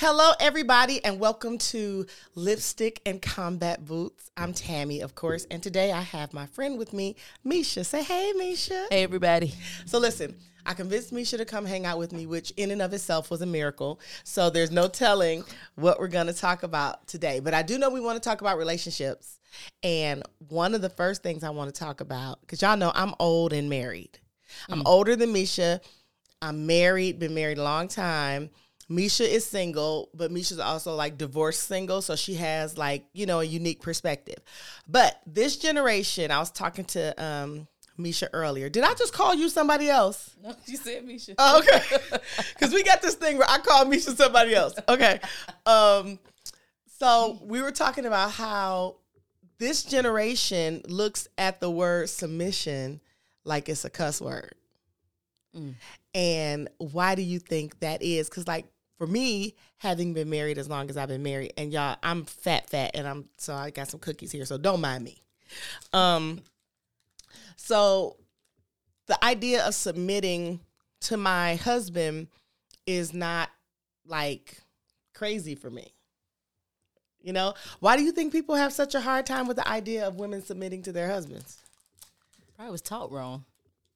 Hello, everybody, and welcome to Lipstick and Combat Boots. I'm Tammy, of course, and today I have my friend with me, Misha. Say hey, Misha. Hey, everybody. So, listen, I convinced Misha to come hang out with me, which in and of itself was a miracle. So, there's no telling what we're going to talk about today. But I do know we want to talk about relationships. And one of the first things I want to talk about, because y'all know I'm old and married, I'm mm. older than Misha. I'm married, been married a long time. Misha is single, but Misha's also like divorced single, so she has like, you know, a unique perspective. But this generation, I was talking to um Misha earlier. Did I just call you somebody else? No, you said Misha. Oh, okay. Cuz we got this thing where I call Misha somebody else. Okay. Um so we were talking about how this generation looks at the word submission like it's a cuss word. And why do you think that is? Because, like, for me, having been married as long as I've been married, and y'all, I'm fat, fat, and I'm so I got some cookies here, so don't mind me. Um, so the idea of submitting to my husband is not like crazy for me. You know, why do you think people have such a hard time with the idea of women submitting to their husbands? Probably was taught wrong.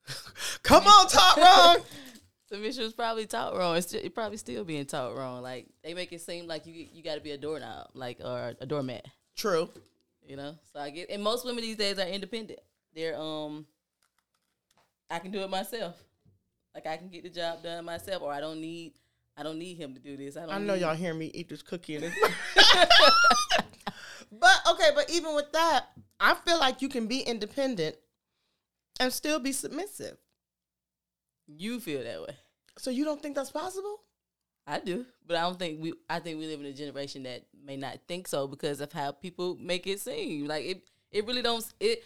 Come on, taught wrong. Submission was probably taught wrong. It's, still, it probably still being taught wrong. Like they make it seem like you you got to be a doorknob, like or a doormat. True. You know. So I get, and most women these days are independent. They're um, I can do it myself. Like I can get the job done myself, or I don't need I don't need him to do this. I don't. I know need- y'all hear me eat this cookie. And but okay, but even with that, I feel like you can be independent and still be submissive. You feel that way. So you don't think that's possible? I do, but I don't think we. I think we live in a generation that may not think so because of how people make it seem. Like it, it really don't. It.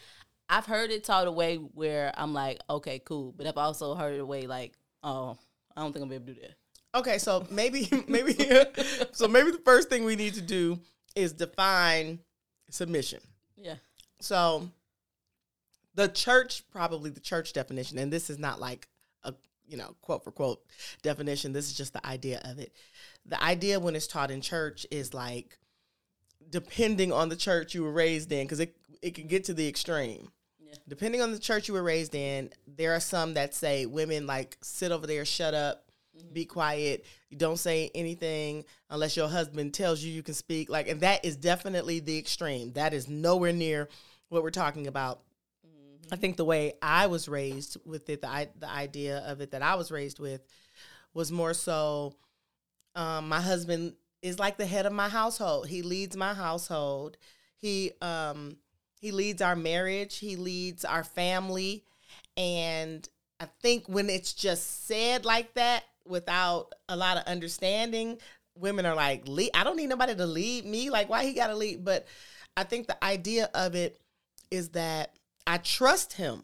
I've heard it taught away where I'm like, okay, cool, but I've also heard it away like, oh, I don't think I'm gonna be able to do that. Okay, so maybe maybe so maybe the first thing we need to do is define submission. Yeah, So the church, probably the church definition, and this is not like a you know quote for quote definition. This is just the idea of it. The idea when it's taught in church is like depending on the church you were raised in, because it it can get to the extreme. Yeah. Depending on the church you were raised in, there are some that say women like sit over there, shut up, mm-hmm. be quiet, you don't say anything unless your husband tells you you can speak. Like, and that is definitely the extreme. That is nowhere near what we're talking about. I think the way I was raised with it, the the idea of it that I was raised with, was more so. Um, my husband is like the head of my household. He leads my household. He um he leads our marriage. He leads our family, and I think when it's just said like that without a lot of understanding, women are like, "Lead- I don't need nobody to lead me. Like, why he got to lead? But I think the idea of it is that I trust him.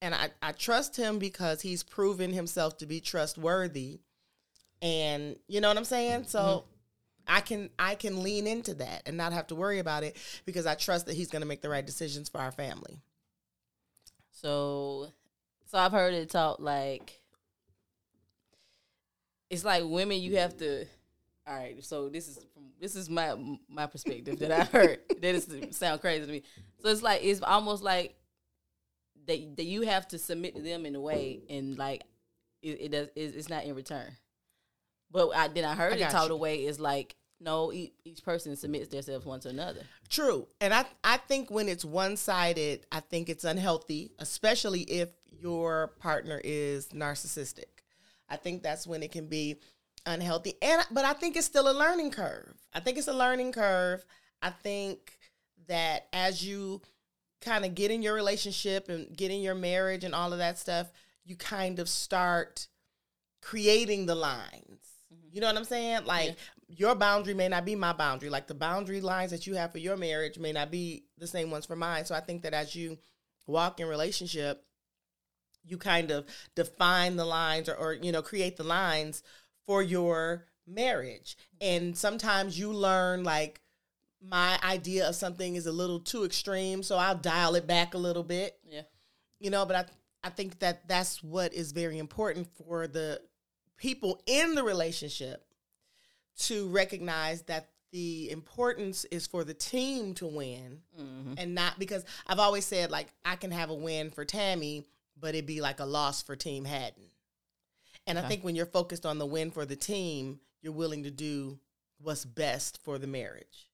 And I, I trust him because he's proven himself to be trustworthy. And you know what I'm saying? So mm-hmm. I can I can lean into that and not have to worry about it because I trust that he's gonna make the right decisions for our family. so so I've heard it taught like it's like women you have to. All right, so this is from this is my my perspective that I heard. that is sound crazy to me. So it's like it's almost like that that you have to submit to them in a way, and like it, it does it's it's not in return. But I then I heard I it taught you. away is like no, each, each person submits themselves one to another. True. And I I think when it's one sided, I think it's unhealthy, especially if your partner is narcissistic. I think that's when it can be unhealthy. And but I think it's still a learning curve. I think it's a learning curve. I think that as you kind of get in your relationship and get in your marriage and all of that stuff, you kind of start creating the lines. Mm-hmm. You know what I'm saying? Like your boundary may not be my boundary. Like the boundary lines that you have for your marriage may not be the same ones for mine. So I think that as you walk in relationship, you kind of define the lines or, or you know create the lines for your marriage. And sometimes you learn like my idea of something is a little too extreme, so I'll dial it back a little bit Yeah. you know but i i think that that's what is very important for the people in the relationship to recognize that the importance is for the team to win Mm-hmm. and not because I've always said like I can have a win for Tammy, but it'd be like a loss for Team Haddon. And I think when you're focused on the win for the team, you're willing to do what's best for the marriage.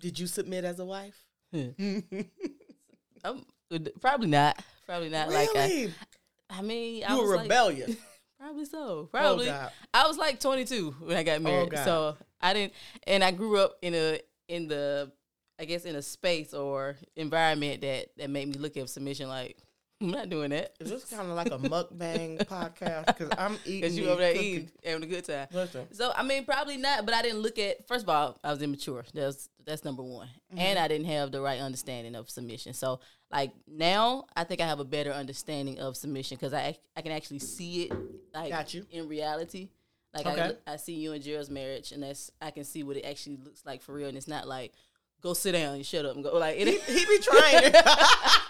Did you submit as a wife? Hmm. Um, I'm, probably not. Probably not. Like I, really? I mean, I you was were like, rebellious. probably so. Oh, probably. God. I was like 22 when I got oh, married, God. so I didn't. And I grew up in a in the, I guess, in a space or environment that that made me look at submission like I'm not doing that. Is this kind of like a mukbang podcast? Because I'm eating. Because you over there eating, having a good time. Listen, So I mean, probably not. But I didn't look at. First of all, I was immature. That's that's number one, Mm-hmm. and I didn't have the right understanding of submission. So like now, I think I have a better understanding of submission because I I can actually see it like Got you. in reality. Like Okay. I, I see you and Gerald's marriage, and that's I can see what it actually looks like for real. And it's not like go sit down and shut up and go like it. he, he be trying.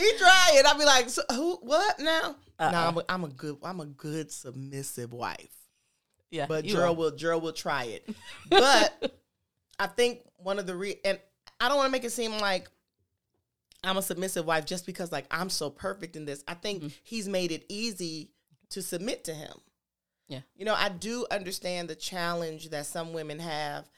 he trying. I'll be like, so, who? What now? Uh-uh. No, I'm a, I'm a good. I'm a good submissive wife. yeah, But Gerald will Gerald will try it. But I think one of the re and I don't want to make it seem like I'm a submissive wife just because like I'm so perfect in this. I think Mhm. he's made it easy to submit to him. Yeah. You know, I do understand the challenge that some women have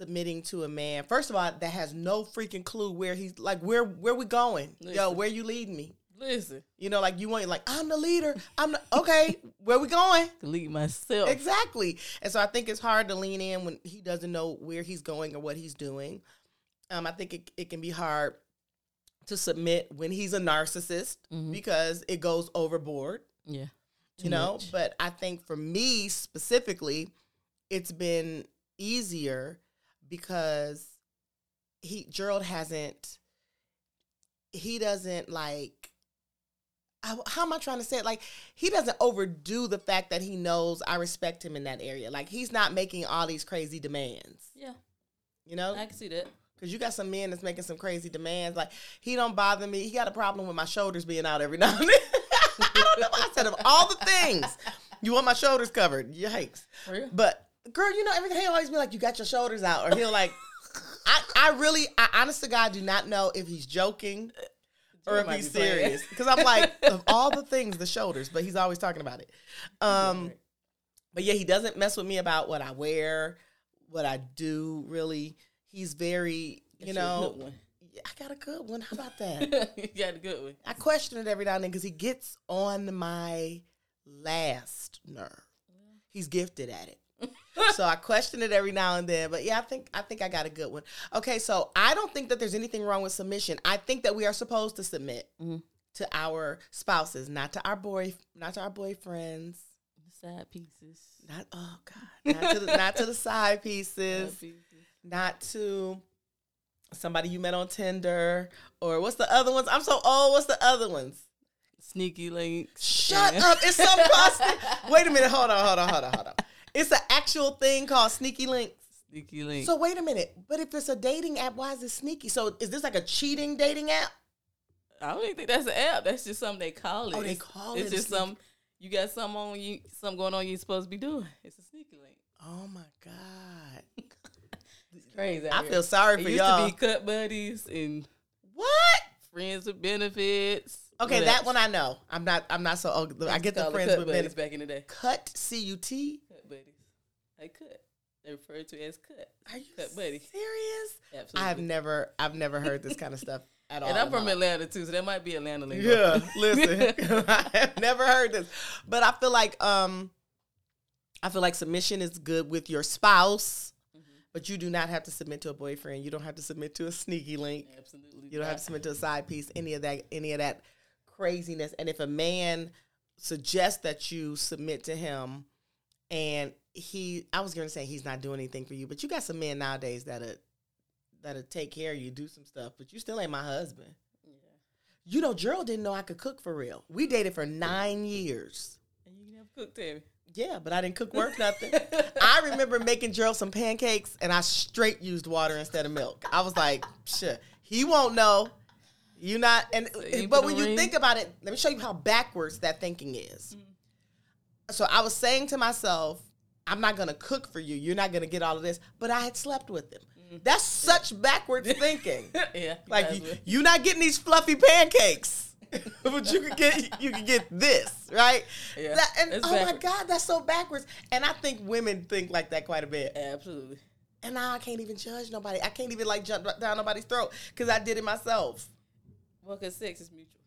submitting to a man. First of all, that has no freaking clue where he's like where where we going? Yo, where you leading me? Listen, You know, like you want like I'm the leader. I'm the okay, where we going? lead myself. Exactly. And so I think it's hard to lean in when he doesn't know where he's going or what he's doing. Um, I think it, it can be hard to submit when he's a narcissist Mhm. because it goes overboard, Yeah, you know. much. But I think for me specifically, it's been easier because he Gerald hasn't he doesn't like I, how am I trying to say it? Like he doesn't overdo the fact that he knows I respect him in that area. Like he's not making all these crazy demands, yeah, you know? I can see that. Because you got some men that's making some crazy demands. Like he don't bother me. He got a problem with my shoulders being out every now and then. I don't know. I said of all the things, you want my shoulders covered. Yikes! For real? But girl, you know everything. He always be like, "You got your shoulders out," or he'll like. I, I really, I honest to God, do not know if he's joking or if he's serious. Because I'm like, of all the things, the shoulders, but he's always talking about it. Um, but yeah, he doesn't mess with me about what I wear, what I do. Really, he's very, you That's know, good one. Yeah, I got a good one. How about that? you got a good one. I question it every now and then because he gets on my last nerve. He's gifted at it. So I question it every now and then. But yeah, I think I think I got a good one. Okay, so I don't think that there's anything wrong with submission. I think that we are supposed to submit Mhm. to our spouses, not to our boy, not to our boyfriends. Side pieces. Not oh god, not to the, not to the side pieces, Side pieces. not to somebody you met on Tinder or what's the other ones? I'm so old. What's the other ones? Sneaky links. Shut Yeah. up! It's some constant. Wait a minute. Hold on. Hold on. Hold on. Hold on. It's an actual thing called Sneaky Links. Sneaky links. So wait a minute. But if it's a dating app, why is it sneaky? So is this like a cheating dating app? I don't even think that's an app. That's just something they call it. Oh, they It's- call it's it a just sneaky- some. You got something on you, something going on. You ain't supposed to be doing. It's a sneaky link. Oh my god! It's crazy. I here. feel sorry It for used y'all. to be cut buddies and what? friends with benefits. Okay, that one I know. I'm not. I'm not so. I get the friends with benefits. back in the day. Cut C U T. Cut buddies. They cut. They referred to as cut. Are you Cut buddy. serious? Absolutely. I have never. I've never heard this kind of stuff at all. And I'm from life. Atlanta too, so that might be Atlanta lingo. Yeah, listen, I have never heard this, but I feel like um, I feel like submission is good with your spouse, Mm-hmm. but you do not have to submit to a boyfriend. You don't have to submit to a sneaky link. Absolutely. You don't have to submit to a side piece. Any of that, any of that craziness. And if a man suggests that you submit to him, and he, I was to say he's not doing anything for you, but you got some men nowadays that are that'll take care of you, do some stuff, but you still ain't my husband. Yeah. You know, Gerald didn't know I could cook for real. We dated for nine years. And you never cook, Tammy. Yeah, but I didn't cook worth nothing. I remember making Gerald some pancakes and I straight used water instead of milk. I was like, shit, he won't know. You not and you but when you ring? think about it, let me show you how backwards that thinking is. So I was saying to myself, I'm not gonna cook for you. You're not gonna get all of this. But I had slept with him. That's such backwards thinking. yeah, Like you, you're not getting these fluffy pancakes, but you can get you can get this right. Yeah, That- and oh my god, that's so backwards. And I think women think like that quite a bit. absolutely. And now I can't even judge nobody. I can't even like jump down nobody's throat because I did it myself. Well, because sex is mutual.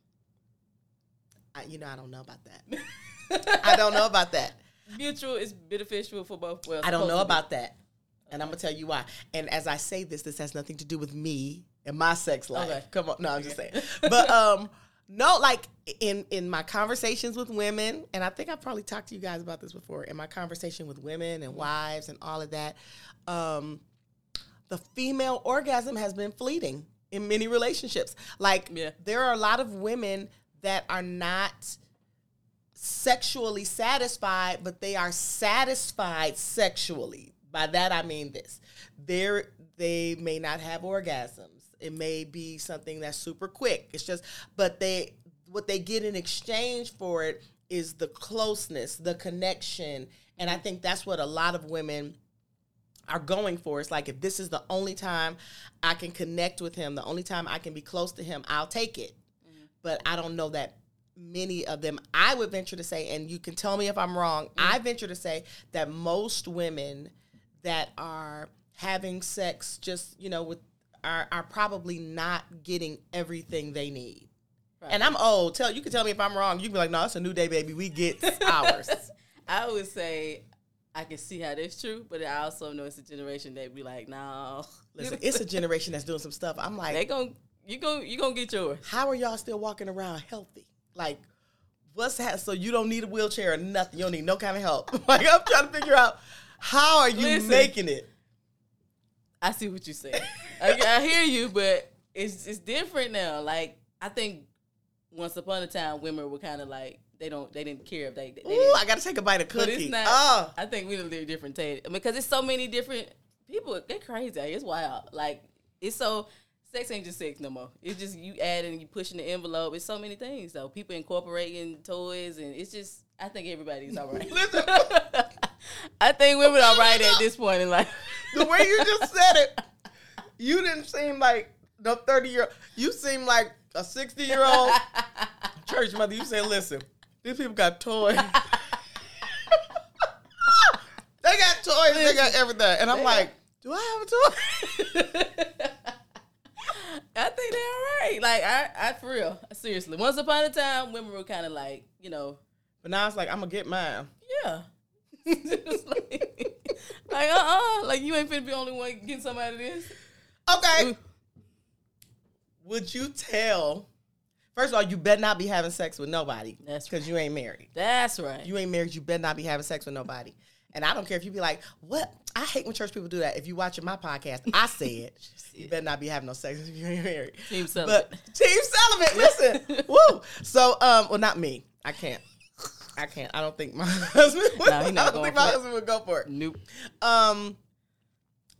I, you know, I don't know about that. I don't know about that. Mutual is beneficial for both. Well, I don't know about that. And I'm gonna tell you why. And as I say this, this has nothing to do with me and my sex life. Okay. Come on, no, I'm just saying. But um, no, like in in my conversations with women, and I think I probably talked to you guys about this before. In my conversation with women Mm-hmm. and wives and all of that, um, the female orgasm has been fleeting in many relationships. Like Yeah. there are a lot of women that are not sexually satisfied, but they are satisfied sexually. By that I mean this. They're, they may not have orgasms. It may be something that's super quick. It's just but they what they get in exchange for it is the closeness, the connection. And I think that's what a lot of women are going for. It's like if this is the only time I can connect with him, the only time I can be close to him, I'll take it. Mm-hmm. But I don't know that many of them. I would venture to say, and you can tell me if I'm wrong. Mm. I venture to say that most women that are having sex, just you know, with are are probably not getting everything they need. And I'm old. Tell you can tell me if I'm wrong. You can be like, no, it's a new day, baby. We get ours. I would say I can see how that's true, but I also know it's a generation that be like, no. Listen, it's a generation that's doing some stuff. I'm like, they gon' you gon' you gonna get yours. how are y'all still walking around healthy? Like, what's that? So you don't need a wheelchair or nothing. You don't need no kind of help. like, I'm trying to figure out how are you Listen. making it? I see what you're saying. I, I hear you, but it's it's different now. Like I think once upon a time, women were kind of like they don't they didn't care if they. they Ooh, I gotta take a bite of but cookie. it's not. Oh, I think we live a different taste because it's so many different people. They're crazy. It's wild. Like it's so. Sex ain't just sex no more. It's just you adding, you pushing the envelope. It's so many things though. People incorporating toys, and it's just. I think everybody's all right. Listen. I think women are right at this point in life. the way you just said it, you didn't seem like the 30 year. You seem like a 60 year old church mother. You say, listen, these people got toys. they got toys. They got everything, and I'm like, do I have a toy? I think they're all right. Like I, I for real, seriously. Once upon a time, women were kind of like, you know, But now it's like I'm gonna get mine. yeah, like, like uh, uh like you ain't finna be the only one getting some out of this. Okay. Ooh. Would you tell? First of all, you better not be having sex with nobody. That's because you ain't married. That's right. You ain't married. You better not be having sex with nobody. And I don't care if you be like, what? I hate when church people do that. If you watching my podcast, I said you better not be having no sex if you ain't married. Team Sullivan. But Team Sullivan, listen, woo. So, um, well, not me. I can't. I can't. I don't think my husband. Would, No, I don't think my it. husband would go for it. nope. Um,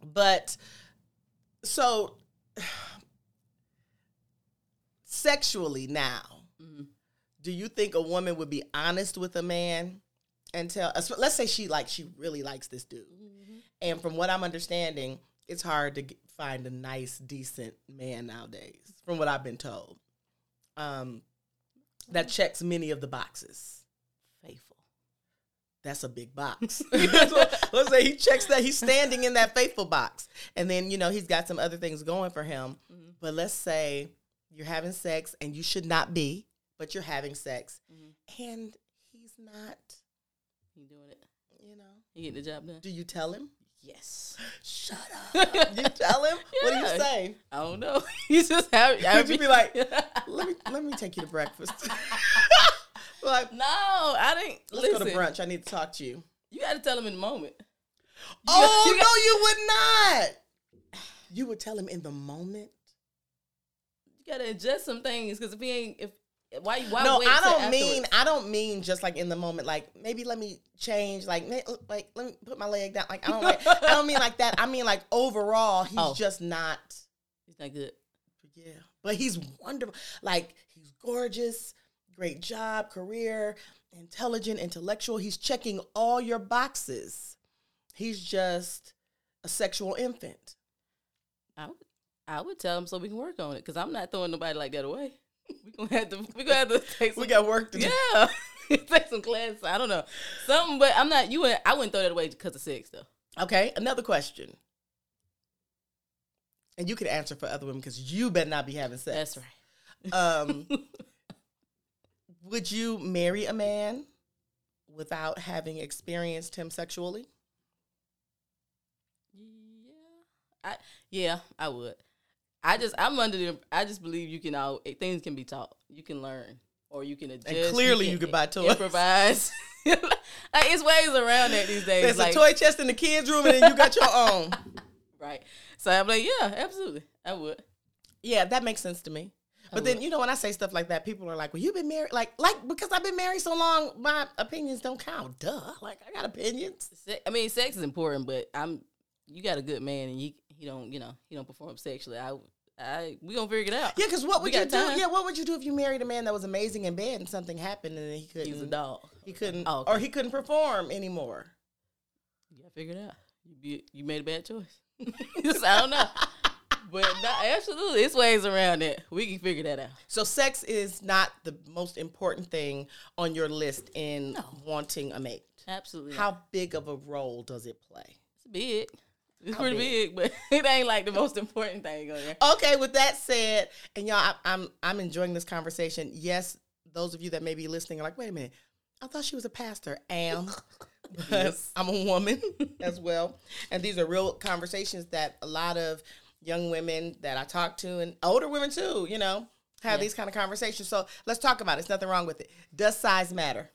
but so sexually now, Mhm. do you think a woman would be honest with a man and tell? Let's say she like she really likes this dude, and from what I'm understanding, it's hard to get, find a nice, decent man nowadays. From what I've been told, um, that checks many of the boxes. Faithful. That's a big box. Let's say he checks that he's standing in that faithful box. And then, you know, he's got some other things going for him. Mm-hmm. But let's say you're having sex and you should not be, but you're having sex Mm-hmm. and he's not, You doing it? you know. You get the job done? Do you tell him? Yes. Shut up. you tell him? What do you Yeah. say? I don't know. you just have. Could you be like, let me let me take you to breakfast. like, no, I didn't. let's listen, go to brunch. I need to talk to you. You got to tell him in the moment. You Oh got- you no, you would not. You would tell him in the moment. You got to adjust some things because if he ain't, if why why no, I don't mean? I don't mean just like in the moment. Like maybe let me change. Like may- uh, like let me put my leg down. Like I don't like I don't mean like that. I mean like overall, he's Oh. just not. He's not good. Yeah, but he's wonderful. Like he's gorgeous, great job, career, intelligent, intellectual. He's checking all your boxes. he's just a sexual infant. I would, I would tell him so we can work on it because I'm not throwing nobody like that away. We gonna have to. We gonna have to take. Some, We got work to do. yeah, take some classes. I don't know something, but I'm not. You wouldn't. I wouldn't throw that away because of sex though. Okay, another question. And you can answer for other women because you better not be having sex. That's right. Um, would you marry a man without having experienced him sexually? Yeah, I yeah I would. I just I'm under the. I just believe you can all things can be taught. You can learn or you can adjust. And clearly you can buy toys. Improvise. like it's ways around that these days. There's like, a toy chest in the kids' room, and then you got your own. right. So I'm like, yeah, absolutely, I would. Yeah, that makes sense to me. But then you know when I say stuff like that, people are like, "Well, you've been married, like, like because I've been married so long, my opinions don't count." Duh, like I got opinions. Se- I mean, sex is important, but I'm you got a good man and you he don't you know he don't perform sexually. I I we gonna figure it out. Yeah, because what We would you do? time. Yeah, what would you do if you married a man that was amazing in bed and something happened and he couldn't? He's a dog. He couldn't, Oh, okay. or he couldn't perform anymore. You gotta figure it out. You be, you made a bad choice. I don't know, but not, absolutely, it's ways around it. We can figure that out. So, sex is not the most important thing on your list in No. wanting a mate. Absolutely, How big of a role does it play? it's big. It's pretty big? big? but it ain't like the most important thing on there. Okay, with that said, and y'all, I, I'm I'm enjoying this conversation. Yes, those of you that may be listening are like, wait a minute, I thought she was a pastor. Am, Yes. I'm a woman as well, and these are real conversations that a lot of young women that I talk to and older women too, you know, have Yeah. these kind of conversations. So let's talk about it. There's nothing wrong with it. Does size matter?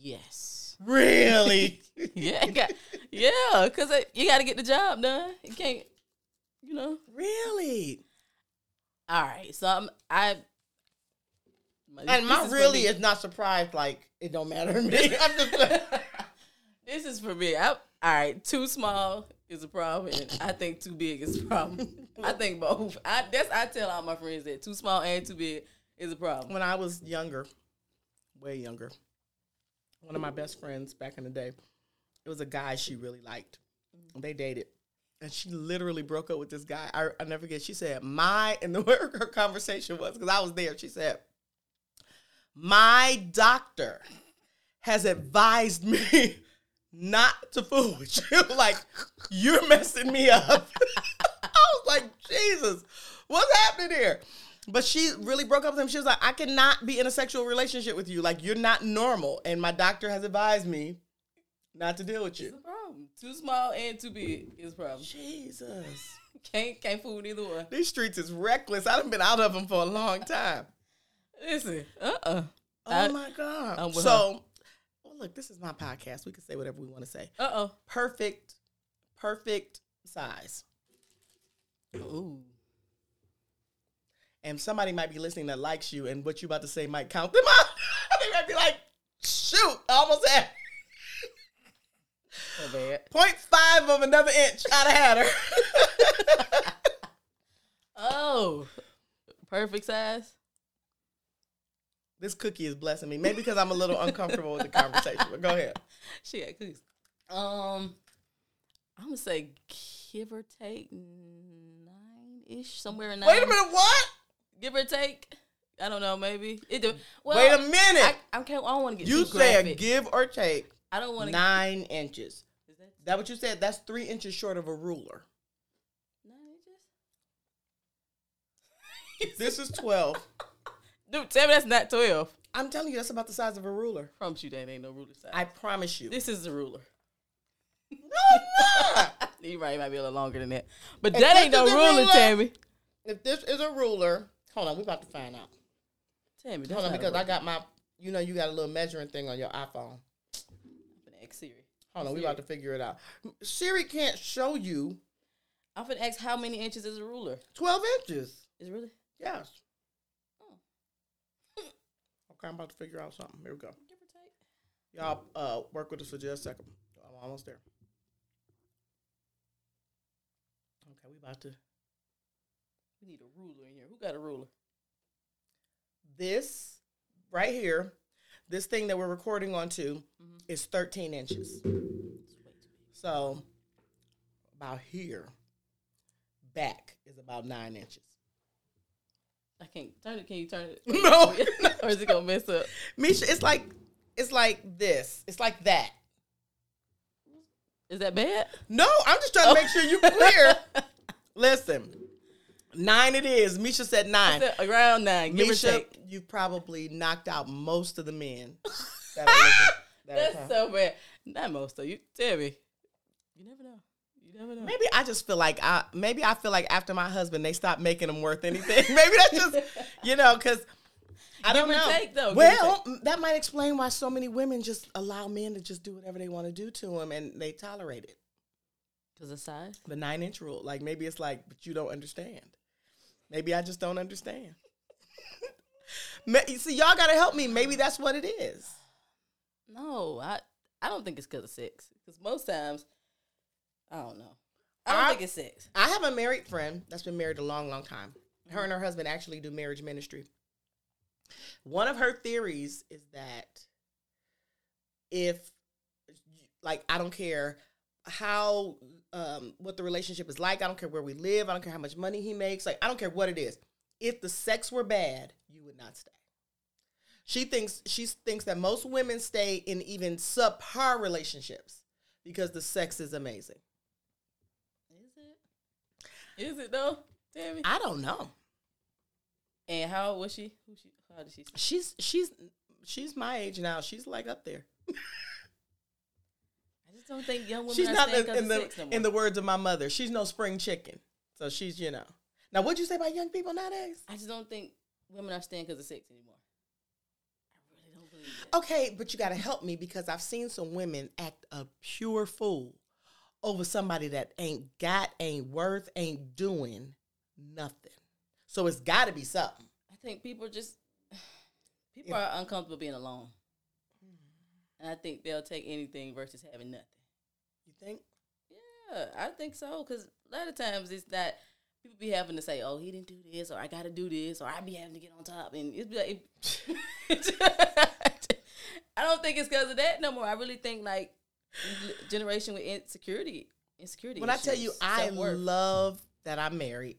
Yes. Really? Yeah, got, yeah, because you got to get the job done. You can't, you know. really? All right, so I'm I. And my is really is not surprised. Like it don't matter to me. I'm just. this is for me. I, all right, too small is a problem, and I think too big is a problem. I think both. I that's I tell all my friends that too small and too big is a problem. when I was younger, way younger, one of my best friends back in the day, it was a guy she really liked. Mm-hmm. They dated. And she literally broke up with this guy. I, I never forget. She said, My, and the way her conversation was, because I was there, she said, My doctor has advised me not to fool with you. like, you're messing me up. I was like, Jesus, what's happening here? But she really broke up with him. She was like, I cannot be in a sexual relationship with you. Like, you're not normal. And my doctor has advised me not to deal with It's you. a problem. Too small and too big is a problem. Jesus. Can't can't fool neither one. These streets is reckless. I done been out of them for a long time. Listen, uh uh Oh I- my God. So, well, look, this is my podcast. We can say whatever we want to say. uh oh. Perfect, perfect size. Ooh. And somebody might be listening that likes you, and what you about to say might count them out. they might be like, shoot, I almost had So bad. 0.5 of another inch. I'd have had her. Oh, perfect size. this cookie is blessing me. Maybe because I'm a little uncomfortable with the conversation, but go ahead. She got cookies. Um, I'm gonna say give or take nine ish, somewhere in nine. Wait a minute, what? Give or take. I don't know. Maybe it. Do, well, Wait a minute. I, I can't. I don't want to get you said graphic. give or take I don't want to. nine inches. Is that that what you said? That's three inches short of a ruler. nine inches? This is 12. Dude, tell me that's not twelve. I'm telling you, that's about the size of a ruler. I Promise you that ain't no ruler size. I promise you. this is the ruler. no, not. You right, it might be a little longer than that, but If that ain't no ruler, ruler- Tammy. If this is a ruler, hold on, we're about to find out. Tammy, Hold on, because I got my, you know, you got a little measuring thing on your iPhone. I'm finna ask Siri. Hold on, we about to figure it out. Siri can't show you I'm finna ask how many inches is a ruler? 12 inches. Is it really? Yes. Oh. Okay, I'm about to figure out something. Here we go. Give or take. Y'all uh, work with us for just a second. I'm almost there. Okay, we about to. We need a ruler in here. Who got a ruler? This right here, this thing that we're recording onto mm-hmm. is 13 inches. So about here, back is about nine inches. I can't turn it. Can you turn it? No. or is it gonna mess up? Misha, it's like it's like this. It's like that. Is that bad? No, I'm just trying to make sure you're clear. Listen, nine it is. Misha said nine. Around nine. Give Misha, you probably knocked out most of the men. That that That's so bad. Not most of you. Tell me. You never know. You never know. Maybe I just feel like I maybe I feel like after my husband they stopped making them worth anything. maybe that's just you know because I don't know. take, though. Give Well, that might explain why so many women just allow men to just do whatever they want to do to them and they tolerate it. Cause of size. The nine inch rule, like maybe it's like, but you don't understand. Maybe I just don't understand. See, y'all gotta help me. Maybe that's what it is. No, I I don't think it's because of sex. Because most times, I don't know. I don't I- think it's sex. I have a married friend that's been married a long, long time. Her and her husband actually do marriage ministry. One of her theories is that if, like, I don't care how, um, what the relationship is like, I don't care where we live, I don't care how much money he makes, like, I don't care what it is. If the sex were bad, you would not stay. She thinks she thinks that most women stay in even subpar relationships because the sex is amazing. Is it? Is it though? Me. I don't know. And how old was she? Who she? How did she? say? She's she's she's my age now. She's like up there. Don't think young women she's are not staying in the no in the words of my mother. She's no spring chicken. So she's you know. Now what'd you say about young people nowadays? I just don't think women are staying because of sex anymore. I really don't believe that. Okay, but you got to help me because I've seen some women act a pure fool over somebody that ain't got, ain't worth, ain't doing nothing. So it's got to be something. I think people just people Yeah. are uncomfortable being alone, and I think they'll take anything versus having nothing. Think? Yeah, I think so. Because a lot of times it's that people be having to say, "Oh, he didn't do this," or "I got to do this," or "I be having to get on top," and it's be like, I don't think it's because of that no more. I really think like generation with insecurity, insecurity. When I tell you, I love that I'm married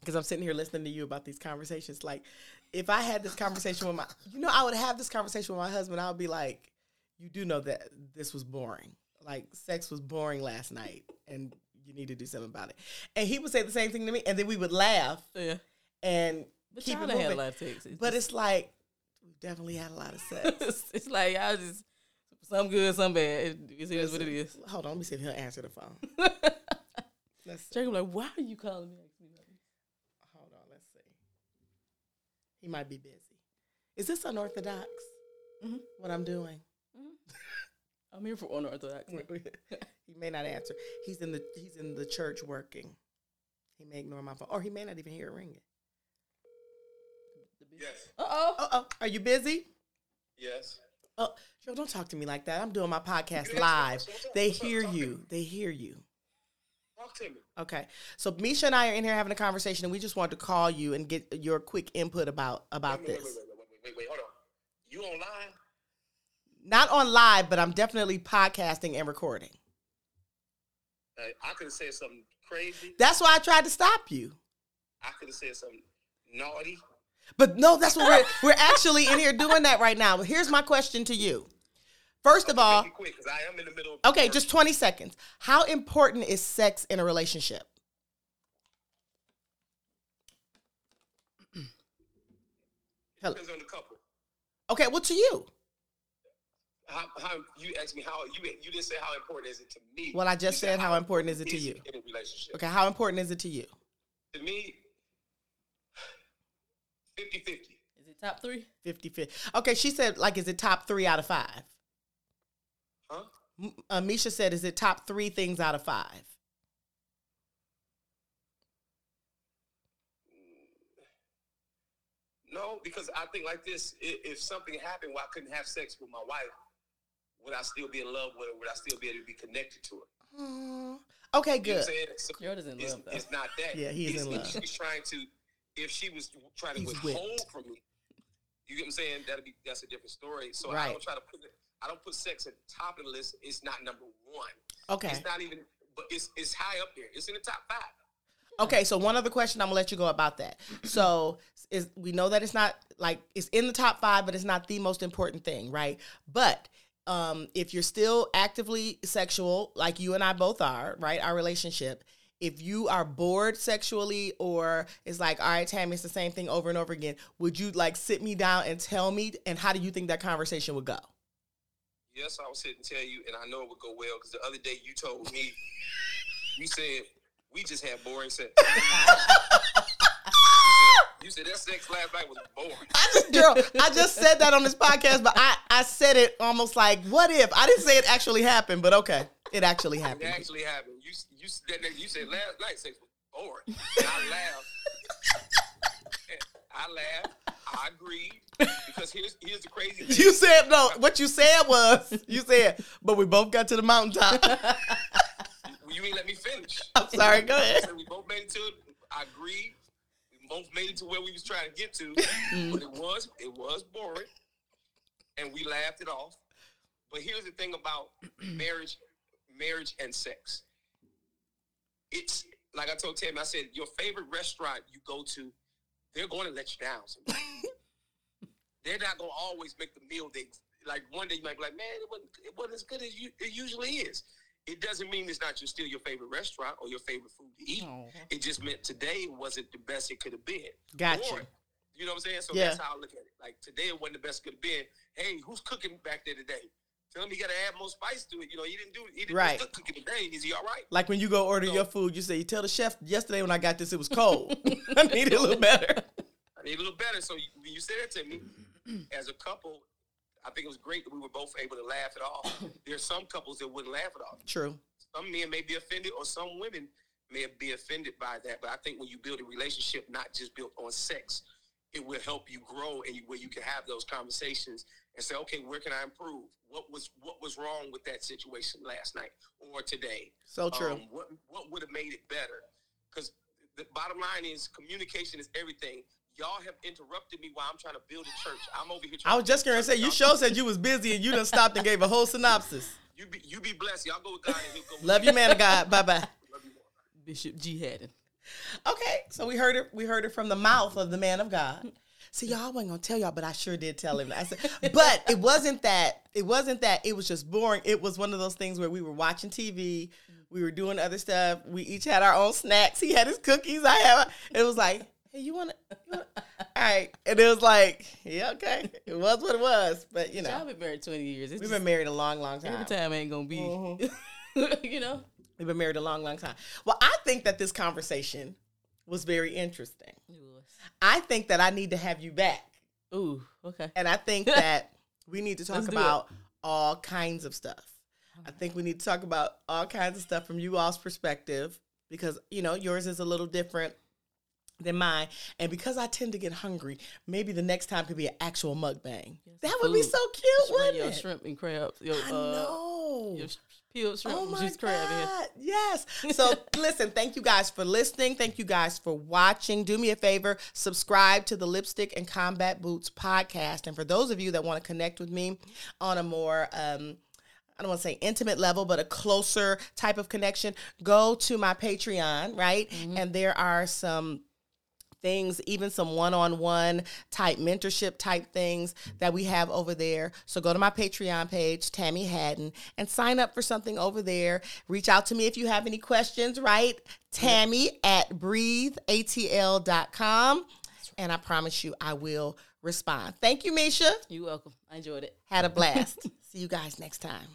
because I'm sitting here listening to you about these conversations. Like, if I had this conversation with my, you know, I would have this conversation with my husband. I would be like, you do know that this was boring. Like, sex was boring last night, and you need to do something about it. And he would say the same thing to me, and then we would laugh yeah. and But keep it done had a lot of sex. It's But just- it's like we definitely had a lot of sex. it's, it's like y'all just some good, some bad. It, it is what it is. Hold on, let me see if he'll answer the phone. Let's see. Jacob like, why are you calling me? asking me about this?" Hold on, let's see. He might be busy. Is this unorthodox? Mhm. What I'm doing? I'm here for unorthodox. he may not answer. He's in the he's in the church working. He may ignore my phone, or he may not even hear it ringing. Yes. Uh oh. Uh oh, are you busy? Yes. Oh, Joe, don't talk to me like that. I'm doing my podcast You live. what's up, They what's hear talk you. They hear you. Talk to me. Okay, so Misha and I are in here having a conversation, and we just wanted to call you and get your quick input about about wait, wait, this. Wait, wait, wait, wait, wait, wait, hold on. You online? Not on live, but I'm definitely podcasting and recording. I could have said something crazy. That's why I tried to stop you. I could have said something naughty. But no, that's what we're we're actually in here doing that right now. But here's my question to you. First of all, quick, because I am in the middle of okay, just 20 seconds. How important is sex in a relationship? Hello. Depends on the couple. Okay, well to you. How, how you asked me how you you didn't say how important is it to me. Well, I just You said how important is it to you. in a relationship? Okay, how important is it to you? To me, 50-50. Is it top three? 50 50. Okay, she said, like, is it top three out of five? Huh? M- Uh, Misha said, is it top three things out of five? No, because I think like this: if, if something happened where I couldn't have sex with my wife, would I still be in love with her? Would I still be able to be connected to her? Mm, okay, You know good. what I'm? So Jordan's in it's, love though. it's not that. Yeah, he is It's- in love. She was trying to, if she was trying to He's withhold whipped. from me, you get what I'm saying? That'd be that's a different story. So Right. I don't try to put it. I don't put sex at the top of the list. It's not number one. Okay. It's not even, but it's it's high up there. It's in the top five. Okay, so one other question I'm gonna let you go about that. So is we know that it's not like it's in the top five, but it's not the most important thing, right? But um, if you're still actively sexual, like you and I both are, right? Our relationship. If you are bored sexually, or it's like, all right, Tammy, it's the same thing over and over again. Would you like sit me down and tell me? And how do you think that conversation would go? Yes, I will sit and tell you, and I know it would go well because the other day you told me, you said we just had boring sex. you, that sex last night was boring. I just, girl, I just said that on this podcast, but I, I said it almost like, what if? I didn't say it actually happened, but okay, it actually happened. It actually happened. You you said you said last night sex was boring. And I laughed. I laughed. I agreed because here's here's the crazy thing. You said no. What you said was you said, but we both got to the mountaintop. you ain't let me finish. I'm sorry. Go ahead. we both made it to it. I agreed. Both made it to where we was trying to get to, Mm-hmm. but it was it was boring, and we laughed it off. But here's the thing about marriage, marriage and sex. It's like I told Tim. I said your favorite restaurant you go to, they're going to let you down. they're not going to always make the meal they like. One day you might be like, man, it wasn't it wasn't as good as you, it usually is. It doesn't mean it's not your, still your favorite restaurant or your favorite food to eat. It just meant today wasn't the best it could have been. Gotcha. Or, you know what I'm saying? So Yeah. that's how I look at it. Like today it wasn't the best it could have been. Hey, who's cooking back there today? Tell him you got to add more spice to it. You know, he didn't do he didn't Right. good cooking today. Is he all right? Like when you go order your food, you say, you tell the chef yesterday when I got this, it was cold. I need it a little better. I need a little better. So you, when you said that to me, as a couple, I think it was great that we were both able to laugh it off. are some couples that wouldn't laugh it off. True. Some men may be offended, or some women may be offended by that. But I think when you build a relationship, not just built on sex, it will help you grow, and you, where you can have those conversations and say, okay, where can I improve? What was what was wrong with that situation last night or today? So true. Um, what what would have made it better? Because the bottom line is communication is everything. Y'all have interrupted me while I'm trying to build a church. I'm over here. Trying I was just going to say, you sure said you was busy and you done stopped and gave a whole synopsis. You be you be blessed. Y'all go with God and He'll go. With Love you, man of God. Bye bye. Love you more. Bishop G Haddon. Okay, so we heard it. We heard it from the mouth of the man of God. See, y'all wasn't gonna tell y'all, but I sure did tell him. I said, but it wasn't that. It wasn't that. It was just boring. It was one of those things where we were watching TV, we were doing other stuff. We each had our own snacks. He had his cookies. I have. It was like, you want to? All right, and it was like, yeah, okay. It was what it was, but you Y'all know, been married 20 years. It's we've been married a long, long time. every time ain't gonna be, Mm-hmm. you know. We've been married a long, long time. Well, I think that this conversation was very interesting. I think that I need to have you back. Ooh, okay. And I think that we need to talk about all kinds of stuff. I think we need to talk about all kinds of stuff from you all's perspective because, you know, yours is a little different than mine. And because I tend to get hungry, maybe the next time could be an actual mukbang. that would be so cute, bring wouldn't your it? shrimp and crabs. Your, I uh, know. your sh- peeled shrimp Oh my juice crab. God. Yes. So listen, thank you guys for listening. Thank you guys for watching. Do me a favor, subscribe to the Lipstick and Combat Boots podcast. And for those of you that want to connect with me on a more um I don't want to say intimate level, but a closer type of connection, go to my Patreon, right? And there are some things, even some one on one type mentorship type things that we have over there. So go to my Patreon page, Tammy Haddon, and sign up for something over there. Reach out to me if you have any questions, right? Tammy at breatheatl.com. And I promise you, I will respond. Thank you, Misha. You're welcome. I enjoyed it. Had a blast. See you guys next time.